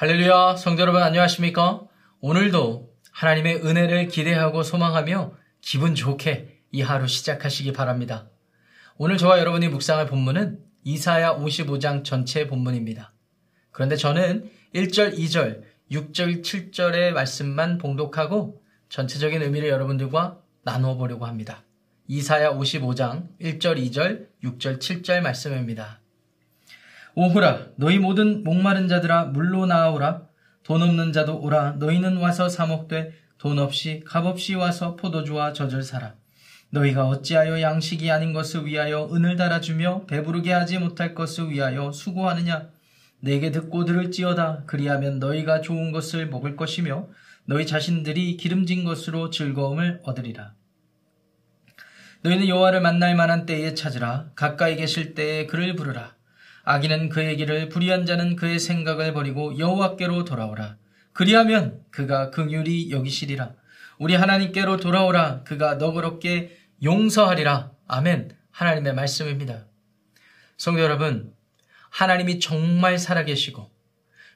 할렐루야, 성도 여러분 안녕하십니까? 오늘도 하나님의 은혜를 기대하고 소망하며 기분 좋게 이 하루 시작하시기 바랍니다. 오늘 저와 여러분이 묵상할 본문은 이사야 55장 전체 본문입니다. 그런데 저는 1절, 2절, 6절, 7절의 말씀만 봉독하고 전체적인 의미를 여러분들과 나누어 보려고 합니다. 이사야 55장 1절, 2절, 6절, 7절 말씀입니다. 오호라 너희 모든 목마른 자들아 물로 나아오라. 돈 없는 자도 오라 너희는 와서 사목되 돈 없이 값 없이 와서 포도주와 젖을 사라. 너희가 어찌하여 양식이 아닌 것을 위하여 은을 달아주며 배부르게 하지 못할 것을 위하여 수고하느냐? 내게 듣고 들을지어다. 그리하면 너희가 좋은 것을 먹을 것이며 너희 자신들이 기름진 것으로 즐거움을 얻으리라. 너희는 여호와를 만날 만한 때에 찾으라. 가까이 계실 때에 그를 부르라 악인은 그의 길을 불의한 자는 그의 생각을 버리고 여호와께로 돌아오라. 그리하면 그가 긍휼히 여기시리라. 우리 하나님께로 돌아오라. 그가 너그럽게 용서하리라. 아멘. 하나님의 말씀입니다. 성도 여러분 하나님이 정말 살아계시고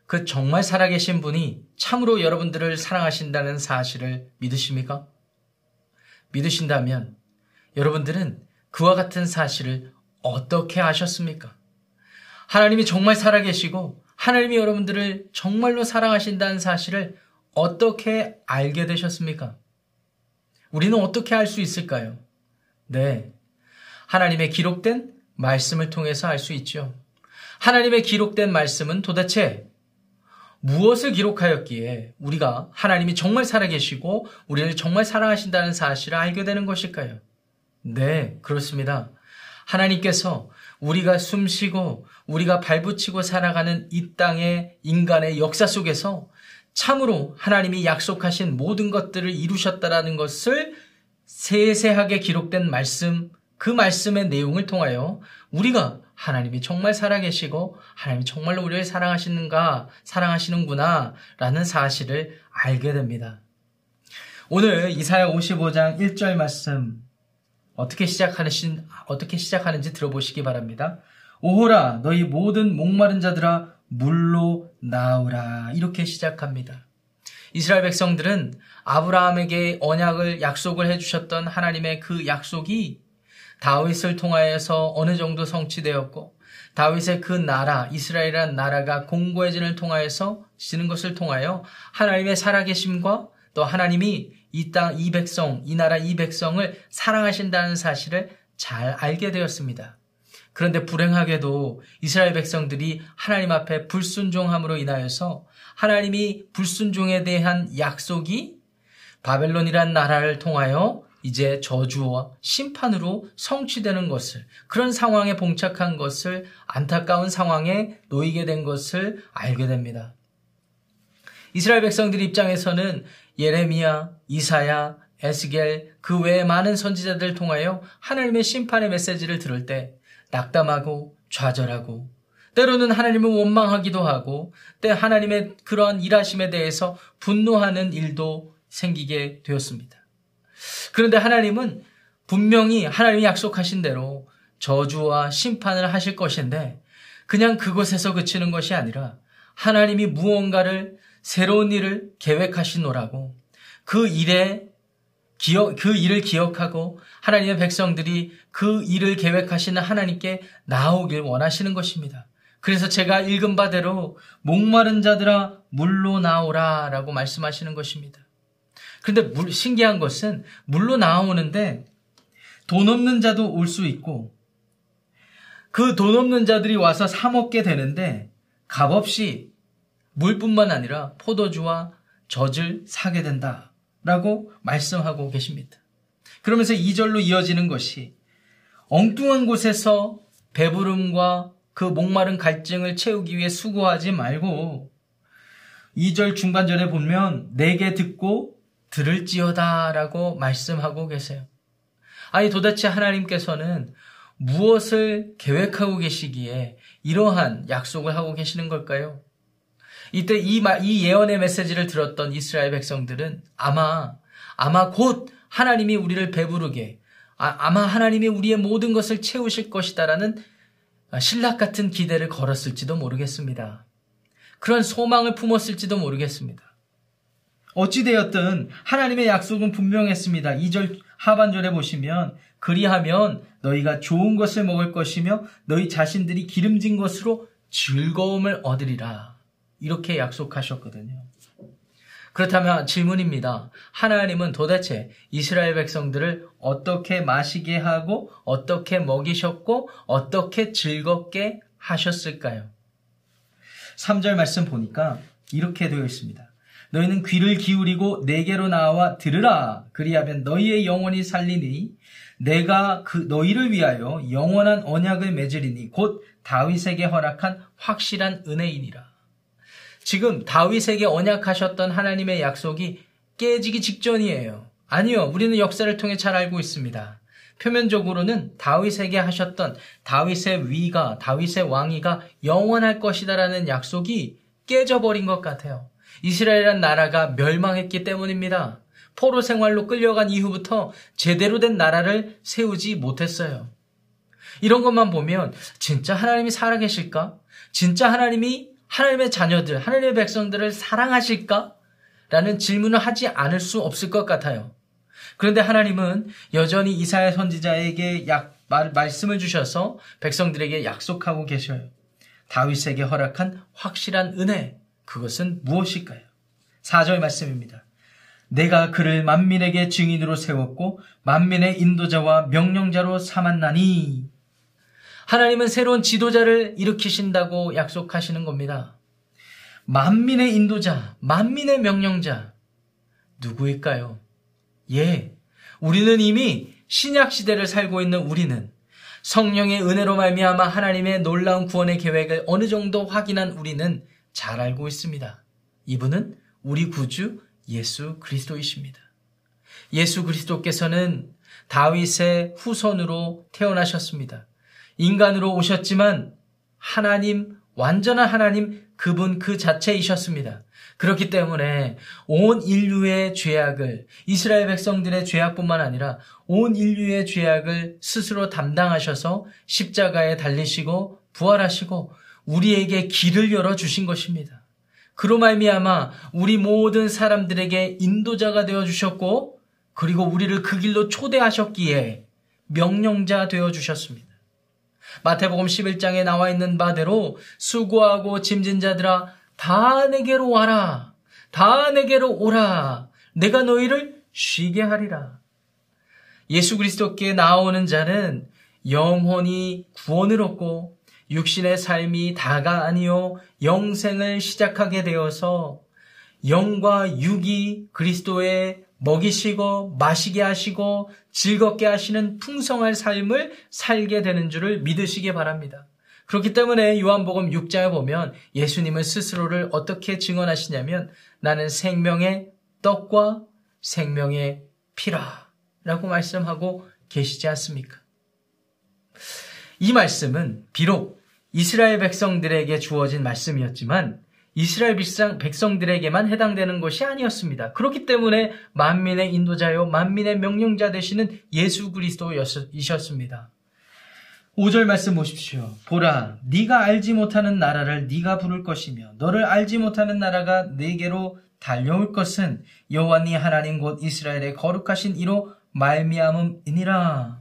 그 정말 살아계신 분이 참으로 여러분들을 사랑하신다는 사실을 믿으십니까? 믿으신다면 여러분들은 그와 같은 사실을 어떻게 아셨습니까? 하나님이 정말 살아계시고 하나님이 여러분들을 정말로 사랑하신다는 사실을 어떻게 알게 되셨습니까? 우리는 어떻게 알 수 있을까요? 네. 하나님의 기록된 말씀을 통해서 알 수 있죠. 하나님의 기록된 말씀은 도대체 무엇을 기록하였기에 우리가 하나님이 정말 살아계시고 우리를 정말 사랑하신다는 사실을 알게 되는 것일까요? 네, 그렇습니다. 하나님께서 우리가 숨 쉬고 우리가 발붙이고 살아가는 이 땅의 인간의 역사 속에서 참으로 하나님이 약속하신 모든 것들을 이루셨다라는 것을 세세하게 기록된 말씀, 그 말씀의 내용을 통하여 우리가 하나님이 정말 살아계시고 하나님이 정말로 우리를 사랑하시는가, 사랑하시는구나 라는 사실을 알게 됩니다. 오늘 이사야 55장 1절 말씀 어떻게 시작하신 어떻게 시작하는지 들어보시기 바랍니다. 오호라 너희 모든 목마른 자들아 물로 나오라 이렇게 시작합니다. 이스라엘 백성들은 아브라함에게 언약을 약속을 해주셨던 하나님의 그 약속이 다윗을 통하여서 어느 정도 성취되었고 다윗의 그 나라 이스라엘이란 나라가 공고해진을 통하여서 지는 것을 통하여 하나님의 살아계심과 또 하나님이 이 땅, 이 백성, 이 나라, 이 백성을 사랑하신다는 사실을 잘 알게 되었습니다. 그런데 불행하게도 이스라엘 백성들이 하나님 앞에 불순종함으로 인하여서 하나님이 불순종에 대한 약속이 바벨론이란 나라를 통하여 이제 저주와 심판으로 성취되는 것을 그런 상황에 봉착한 것을 안타까운 상황에 놓이게 된 것을 알게 됩니다. 이스라엘 백성들 입장에서는 예레미야, 이사야, 에스겔 그 외에 많은 선지자들을 통하여 하나님의 심판의 메시지를 들을 때 낙담하고 좌절하고 때로는 하나님을 원망하기도 하고 때 하나님의 그러한 일하심에 대해서 분노하는 일도 생기게 되었습니다. 그런데 하나님은 분명히 하나님이 약속하신 대로 저주와 심판을 하실 것인데 그냥 그곳에서 그치는 것이 아니라 하나님이 무언가를 새로운 일을 계획하시노라고 그 일에 기억, 그 일을 기억하고 하나님의 백성들이 그 일을 계획하시는 하나님께 나오길 원하시는 것입니다. 그래서 제가 읽은 바대로 목마른 자들아 물로 나오라 라고 말씀하시는 것입니다. 그런데 신기한 것은 물로 나오는데 돈 없는 자도 올 수 있고 그 돈 없는 자들이 와서 사 먹게 되는데 값없이 물뿐만 아니라 포도주와 젖을 사게 된다. 라고 말씀하고 계십니다. 그러면서 2절로 이어지는 것이 엉뚱한 곳에서 배부름과 그 목마른 갈증을 채우기 위해 수고하지 말고 2절 중간절에 보면 내게 듣고 들을지어다 라고 말씀하고 계세요. 아니 도대체 하나님께서는 무엇을 계획하고 계시기에 이러한 약속을 하고 계시는 걸까요? 이때 이, 이 예언의 메시지를 들었던 이스라엘 백성들은 아마, 아마 곧 하나님이 우리를 배부르게, 아, 마 하나님이 우리의 모든 것을 채우실 것이다라는 신락 같은 기대를 걸었을지도 모르겠습니다. 그런 소망을 품었을지도 모르겠습니다. 어찌되었든 하나님의 약속은 분명했습니다. 2절 하반절에 보시면 그리하면 너희가 좋은 것을 먹을 것이며 너희 자신들이 기름진 것으로 즐거움을 얻으리라. 이렇게 약속하셨거든요. 그렇다면 질문입니다. 하나님은 도대체 이스라엘 백성들을 어떻게 마시게 하고 어떻게 먹이셨고 어떻게 즐겁게 하셨을까요? 3절 말씀 보니까 이렇게 되어 있습니다. 너희는 귀를 기울이고 내게로 나와 들으라. 그리하면 너희의 영혼이 살리니 내가 그 너희를 위하여 영원한 언약을 맺으리니 곧 다윗에게 허락한 확실한 은혜이니라. 지금 다윗에게 언약하셨던 하나님의 약속이 깨지기 직전이에요. 아니요. 우리는 역사를 통해 잘 알고 있습니다. 표면적으로는 다윗에게 하셨던 다윗의 위가, 다윗의 왕위가 영원할 것이다라는 약속이 깨져버린 것 같아요. 이스라엘이란 나라가 멸망했기 때문입니다. 포로 생활로 끌려간 이후부터 제대로 된 나라를 세우지 못했어요. 이런 것만 보면 진짜 하나님이 살아계실까? 진짜 하나님이 하나님의 자녀들, 하나님의 백성들을 사랑하실까? 라는 질문을 하지 않을 수 없을 것 같아요. 그런데 하나님은 여전히 이사야 선지자에게 약, 말, 말씀을 주셔서 백성들에게 약속하고 계셔요. 다윗에게 허락한 확실한 은혜, 그것은 무엇일까요? 4절 말씀입니다. 내가 그를 만민에게 증인으로 세웠고 만민의 인도자와 명령자로 삼았나니 하나님은 새로운 지도자를 일으키신다고 약속하시는 겁니다. 만민의 인도자, 만민의 명령자 누구일까요? 예. 우리는 이미 신약 시대를 살고 있는 우리는 성령의 은혜로 말미암아 하나님의 놀라운 구원의 계획을 어느 정도 확인한 우리는 잘 알고 있습니다. 이분은 우리 구주 예수 그리스도이십니다. 예수 그리스도께서는 다윗의 후손으로 태어나셨습니다. 인간으로 오셨지만 하나님, 완전한 하나님, 그분 그 자체이셨습니다. 그렇기 때문에 온 인류의 죄악을, 이스라엘 백성들의 죄악뿐만 아니라 온 인류의 죄악을 스스로 담당하셔서 십자가에 달리시고 부활하시고 우리에게 길을 열어 주신 것입니다. 그로 말미암아 우리 모든 사람들에게 인도자가 되어 주셨고 그리고 우리를 그 길로 초대하셨기에 명령자 되어 주셨습니다. 마태복음 11장에 나와 있는 바대로 수고하고 짐진 자들아 다 내게로 와라. 다 내게로 오라. 내가 너희를 쉬게 하리라. 예수 그리스도께 나오는 자는 영혼이 구원을 얻고 육신의 삶이 다가 아니요 영생을 시작하게 되어서 영과 육이 그리스도의 먹이시고 마시게 하시고 즐겁게 하시는 풍성한 삶을 살게 되는 줄을 믿으시기 바랍니다. 그렇기 때문에 요한복음 6장에 보면 예수님은 스스로를 어떻게 증언하시냐면 나는 생명의 떡과 생명의 피라 라고 말씀하고 계시지 않습니까? 이 말씀은 비록 이스라엘 백성들에게 주어진 말씀이었지만 이스라엘 백성 들에게만 해당되는 것이 아니었습니다. 그렇기 때문에 만민의 인도자요 만민의 명령자 되시는 예수 그리스도이셨습니다. 5절 말씀 보십시오. 보라, 네가 알지 못하는 나라를 네가 부를 것이며 너를 알지 못하는 나라가 네게로 달려올 것은 여호와 네 하나님 곧 이스라엘의 거룩하신 이로 말미암음이니라.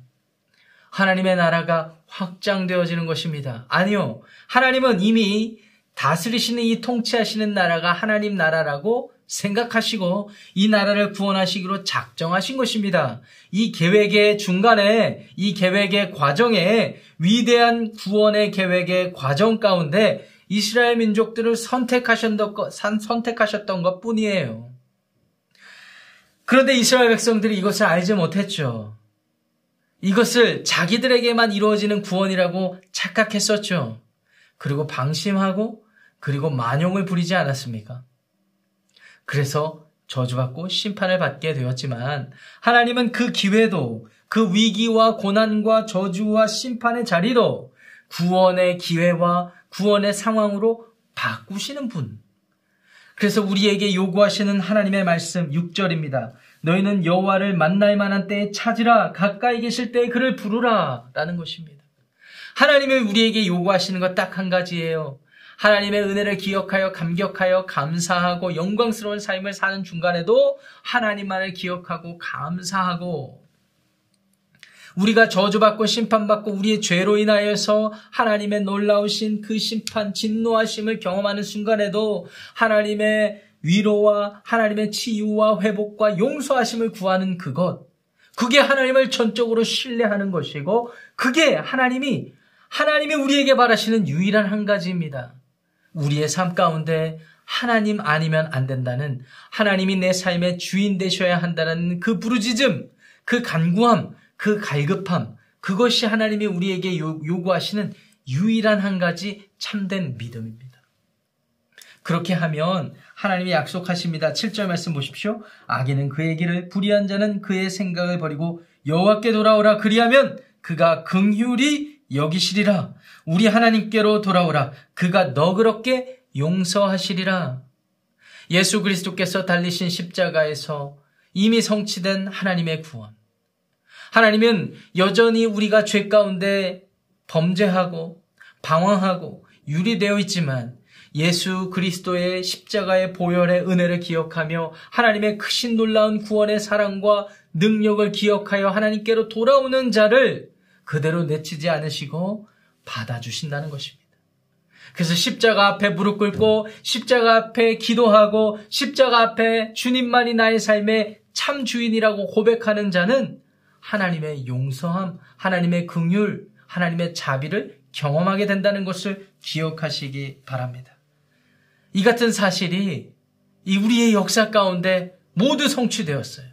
하나님의 나라가 확장되어지는 것입니다. 아니요. 하나님은 이미 다스리시는 이 통치하시는 나라가 하나님 나라라고 생각하시고 이 나라를 구원하시기로 작정하신 것입니다. 이 계획의 중간에 이 계획의 과정에 위대한 구원의 계획의 과정 가운데 이스라엘 민족들을 선택하셨던 것, 뿐이에요. 그런데 이스라엘 백성들이 이것을 알지 못했죠. 이것을 자기들에게만 이루어지는 구원이라고 착각했었죠. 그리고 방심하고 그리고 만용을 부리지 않았습니까? 그래서 저주받고 심판을 받게 되었지만 하나님은 그 기회도 그 위기와 고난과 저주와 심판의 자리도 구원의 기회와 구원의 상황으로 바꾸시는 분. 그래서 우리에게 요구하시는 하나님의 말씀 6절입니다. 너희는 여호와를 만날 만한 때에 찾으라 가까이 계실 때에 그를 부르라 라는 것입니다. 하나님이 우리에게 요구하시는 것 딱 한 가지예요. 하나님의 은혜를 기억하여 감격하여 감사하고 영광스러운 삶을 사는 중간에도 하나님만을 기억하고 감사하고 우리가 저주받고 심판받고 우리의 죄로 인하여서 하나님의 놀라우신 그 심판, 진노하심을 경험하는 순간에도 하나님의 위로와 하나님의 치유와 회복과 용서하심을 구하는 그것. 그게 하나님을 전적으로 신뢰하는 것이고, 그게 하나님이, 하나님이 우리에게 바라시는 유일한 한 가지입니다. 우리의 삶 가운데 하나님 아니면 안 된다는, 하나님이 내 삶의 주인 되셔야 한다는 그 부르짖음, 그 간구함, 그 갈급함, 그것이 하나님이 우리에게 요구하시는 유일한 한 가지 참된 믿음입니다. 그렇게 하면 하나님이 약속하십니다. 7절 말씀 보십시오. 악인은 그의 길을 불의한 자는 그의 생각을 버리고 여호와께 돌아오라 그리하면 그가 긍휼히 여기시리라. 우리 하나님께로 돌아오라. 그가 너그럽게 용서하시리라. 예수 그리스도께서 달리신 십자가에서 이미 성취된 하나님의 구원. 하나님은 여전히 우리가 죄 가운데 범죄하고 방황하고 유리되어 있지만 예수 그리스도의 십자가의 보혈의 은혜를 기억하며 하나님의 크신 놀라운 구원의 사랑과 능력을 기억하여 하나님께로 돌아오는 자를 그대로 내치지 않으시고 받아주신다는 것입니다. 그래서 십자가 앞에 무릎 꿇고 십자가 앞에 기도하고 십자가 앞에 주님만이 나의 삶의 참 주인이라고 고백하는 자는 하나님의 용서함, 하나님의 긍휼, 하나님의 자비를 경험하게 된다는 것을 기억하시기 바랍니다. 이 같은 사실이 우리의 역사 가운데 모두 성취되었어요.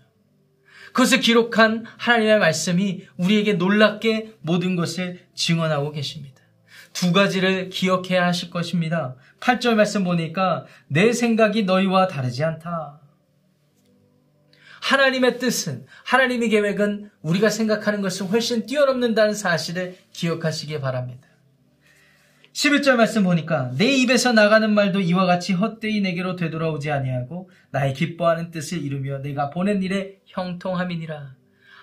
그것을 기록한 하나님의 말씀이 우리에게 놀랍게 모든 것을 증언하고 계십니다. 두 가지를 기억해야 하실 것입니다. 8절 말씀 보니까 내 생각이 너희와 다르지 않다. 하나님의 뜻은, 하나님의 계획은 우리가 생각하는 것을 훨씬 뛰어넘는다는 사실을 기억하시기 바랍니다. 11절 말씀 보니까 내 입에서 나가는 말도 이와 같이 헛되이 내게로 되돌아오지 아니하고 나의 기뻐하는 뜻을 이루며 내가 보낸 일에 형통함이니라.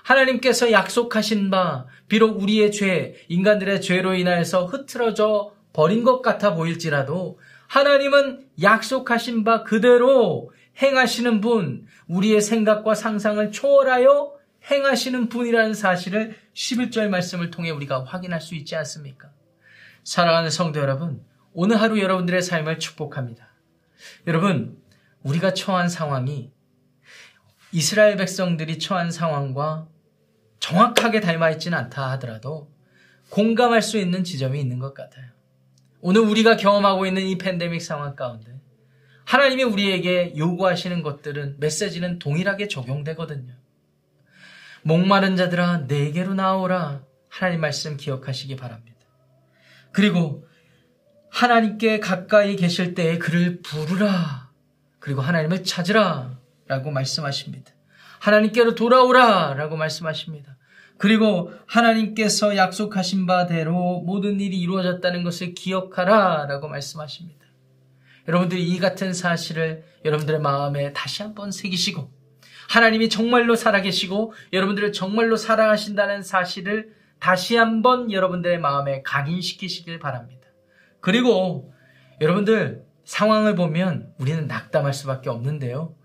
하나님께서 약속하신 바 비록 우리의 죄, 인간들의 죄로 인하여서 흐트러져 버린 것 같아 보일지라도 하나님은 약속하신 바 그대로 행하시는 분, 우리의 생각과 상상을 초월하여 행하시는 분이라는 사실을 11절 말씀을 통해 우리가 확인할 수 있지 않습니까? 사랑하는 성도 여러분, 오늘 하루 여러분들의 삶을 축복합니다. 여러분, 우리가 처한 상황이 이스라엘 백성들이 처한 상황과 정확하게 닮아 있지는 않다 하더라도 공감할 수 있는 지점이 있는 것 같아요. 오늘 우리가 경험하고 있는 이 팬데믹 상황 가운데 하나님이 우리에게 요구하시는 것들은 메시지는 동일하게 적용되거든요. 목마른 자들아 내게로 나오라 하나님 말씀 기억하시기 바랍니다. 그리고 하나님께 가까이 계실 때에 그를 부르라 그리고 하나님을 찾으라 라고 말씀하십니다. 하나님께로 돌아오라 라고 말씀하십니다. 그리고 하나님께서 약속하신 바대로 모든 일이 이루어졌다는 것을 기억하라 라고 말씀하십니다. 여러분들이 이 같은 사실을 여러분들의 마음에 다시 한번 새기시고 하나님이 정말로 살아계시고 여러분들을 정말로 사랑하신다는 사실을 다시 한번 여러분들의 마음에 각인시키시길 바랍니다. 그리고 여러분들 상황을 보면 우리는 낙담할 수밖에 없는데요.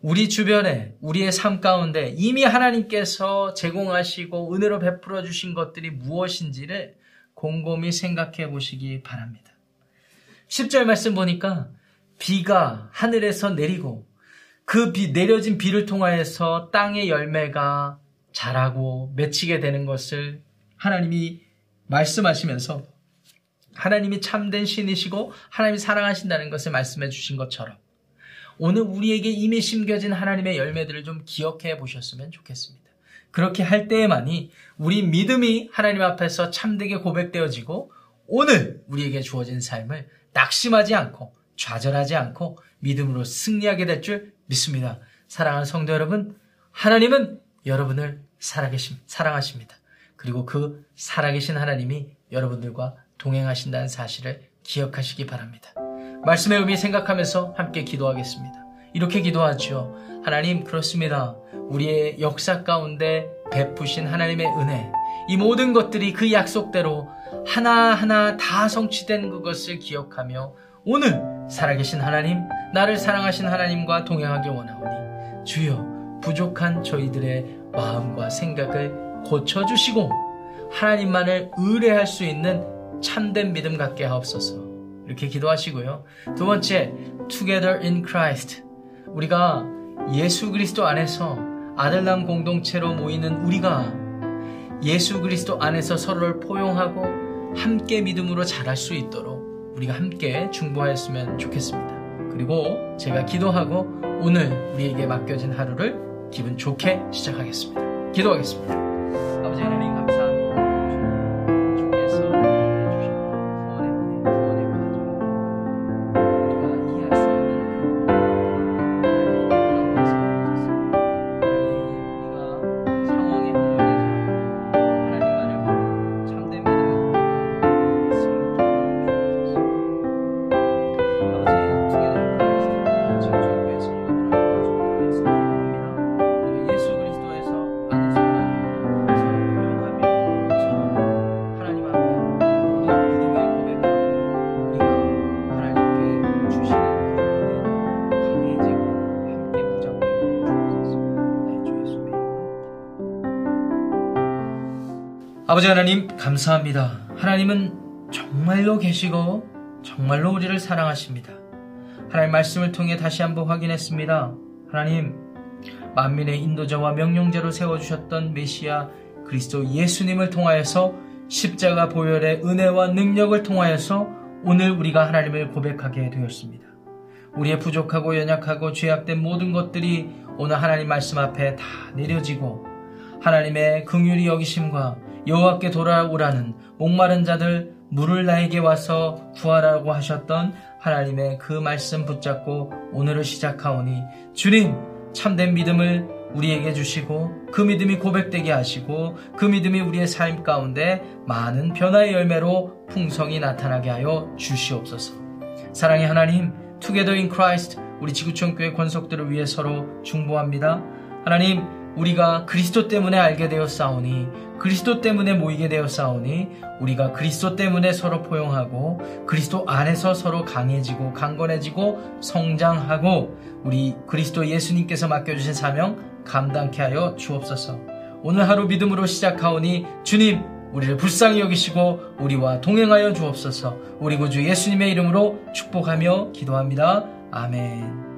우리 주변에 우리의 삶 가운데 이미 하나님께서 제공하시고 은혜로 베풀어 주신 것들이 무엇인지를 곰곰이 생각해 보시기 바랍니다. 10절 말씀 보니까 비가 하늘에서 내리고 그 비, 내려진 비를 통하여서 땅의 열매가 자라고 맺히게 되는 것을 하나님이 말씀하시면서 하나님이 참된 신이시고 하나님이 사랑하신다는 것을 말씀해 주신 것처럼 오늘 우리에게 이미 심겨진 하나님의 열매들을 좀 기억해 보셨으면 좋겠습니다. 그렇게 할 때에만이 우리 믿음이 하나님 앞에서 참되게 고백되어지고 오늘 우리에게 주어진 삶을 낙심하지 않고 좌절하지 않고 믿음으로 승리하게 될 줄 믿습니다. 사랑하는 성도 여러분, 하나님은 여러분을 살아계심, 사랑하십니다. 그리고 그 살아계신 하나님이 여러분들과 동행하신다는 사실을 기억하시기 바랍니다. 말씀의 의미 생각하면서 함께 기도하겠습니다. 이렇게 기도하죠. 하나님, 그렇습니다. 우리의 역사 가운데 베푸신 하나님의 은혜, 이 모든 것들이 그 약속대로 하나하나 다 성취된 그것을 기억하며 오늘 살아계신 하나님, 나를 사랑하신 하나님과 동행하기 원하오니 주여 부족한 저희들의 마음과 생각을 고쳐주시고 하나님만을 의뢰할 수 있는 참된 믿음 갖게 하옵소서. 이렇게 기도하시고요. 두 번째, Together in Christ. 우리가 예수 그리스도 안에서 아들남 공동체로 모이는 우리가 예수 그리스도 안에서 서로를 포용하고 함께 믿음으로 자랄 수 있도록 우리가 함께 중보하였으면 좋겠습니다. 그리고 제가 기도하고 오늘 우리에게 맡겨진 하루를 기분 좋게 시작하겠습니다. 기도하겠습니다. 아버지 하나님 아버지 하나님 감사합니다. 하나님은 정말로 계시고 정말로 우리를 사랑하십니다. 하나님 말씀을 통해 다시 한번 확인했습니다. 하나님 만민의 인도자와 명령자로 세워주셨던 메시아 그리스도 예수님을 통하여서 십자가 보혈의 은혜와 능력을 통하여서 오늘 우리가 하나님을 고백하게 되었습니다. 우리의 부족하고 연약하고 죄악된 모든 것들이 오늘 하나님 말씀 앞에 다 내려지고 하나님의 긍휼이 여기심과 여호와께 돌아오라는 목마른 자들 물을 나에게 와서 구하라고 하셨던 하나님의 그 말씀 붙잡고 오늘을 시작하오니 주님 참된 믿음을 우리에게 주시고 그 믿음이 고백되게 하시고 그 믿음이 우리의 삶 가운데 많은 변화의 열매로 풍성이 나타나게 하여 주시옵소서. 사랑의 하나님, Together in Christ 우리 지구촌 교회 권속들을 위해 서로 중보합니다. 하나님, 우리가 그리스도 때문에 알게 되어 싸우니 그리스도 때문에 모이게 되어 싸우니 우리가 그리스도 때문에 서로 포용하고 그리스도 안에서 서로 강해지고 강건해지고 성장하고 우리 그리스도 예수님께서 맡겨주신 사명 감당케 하여 주옵소서. 오늘 하루 믿음으로 시작하오니 주님 우리를 불쌍히 여기시고 우리와 동행하여 주옵소서. 우리 구주 예수님의 이름으로 축복하며 기도합니다. 아멘.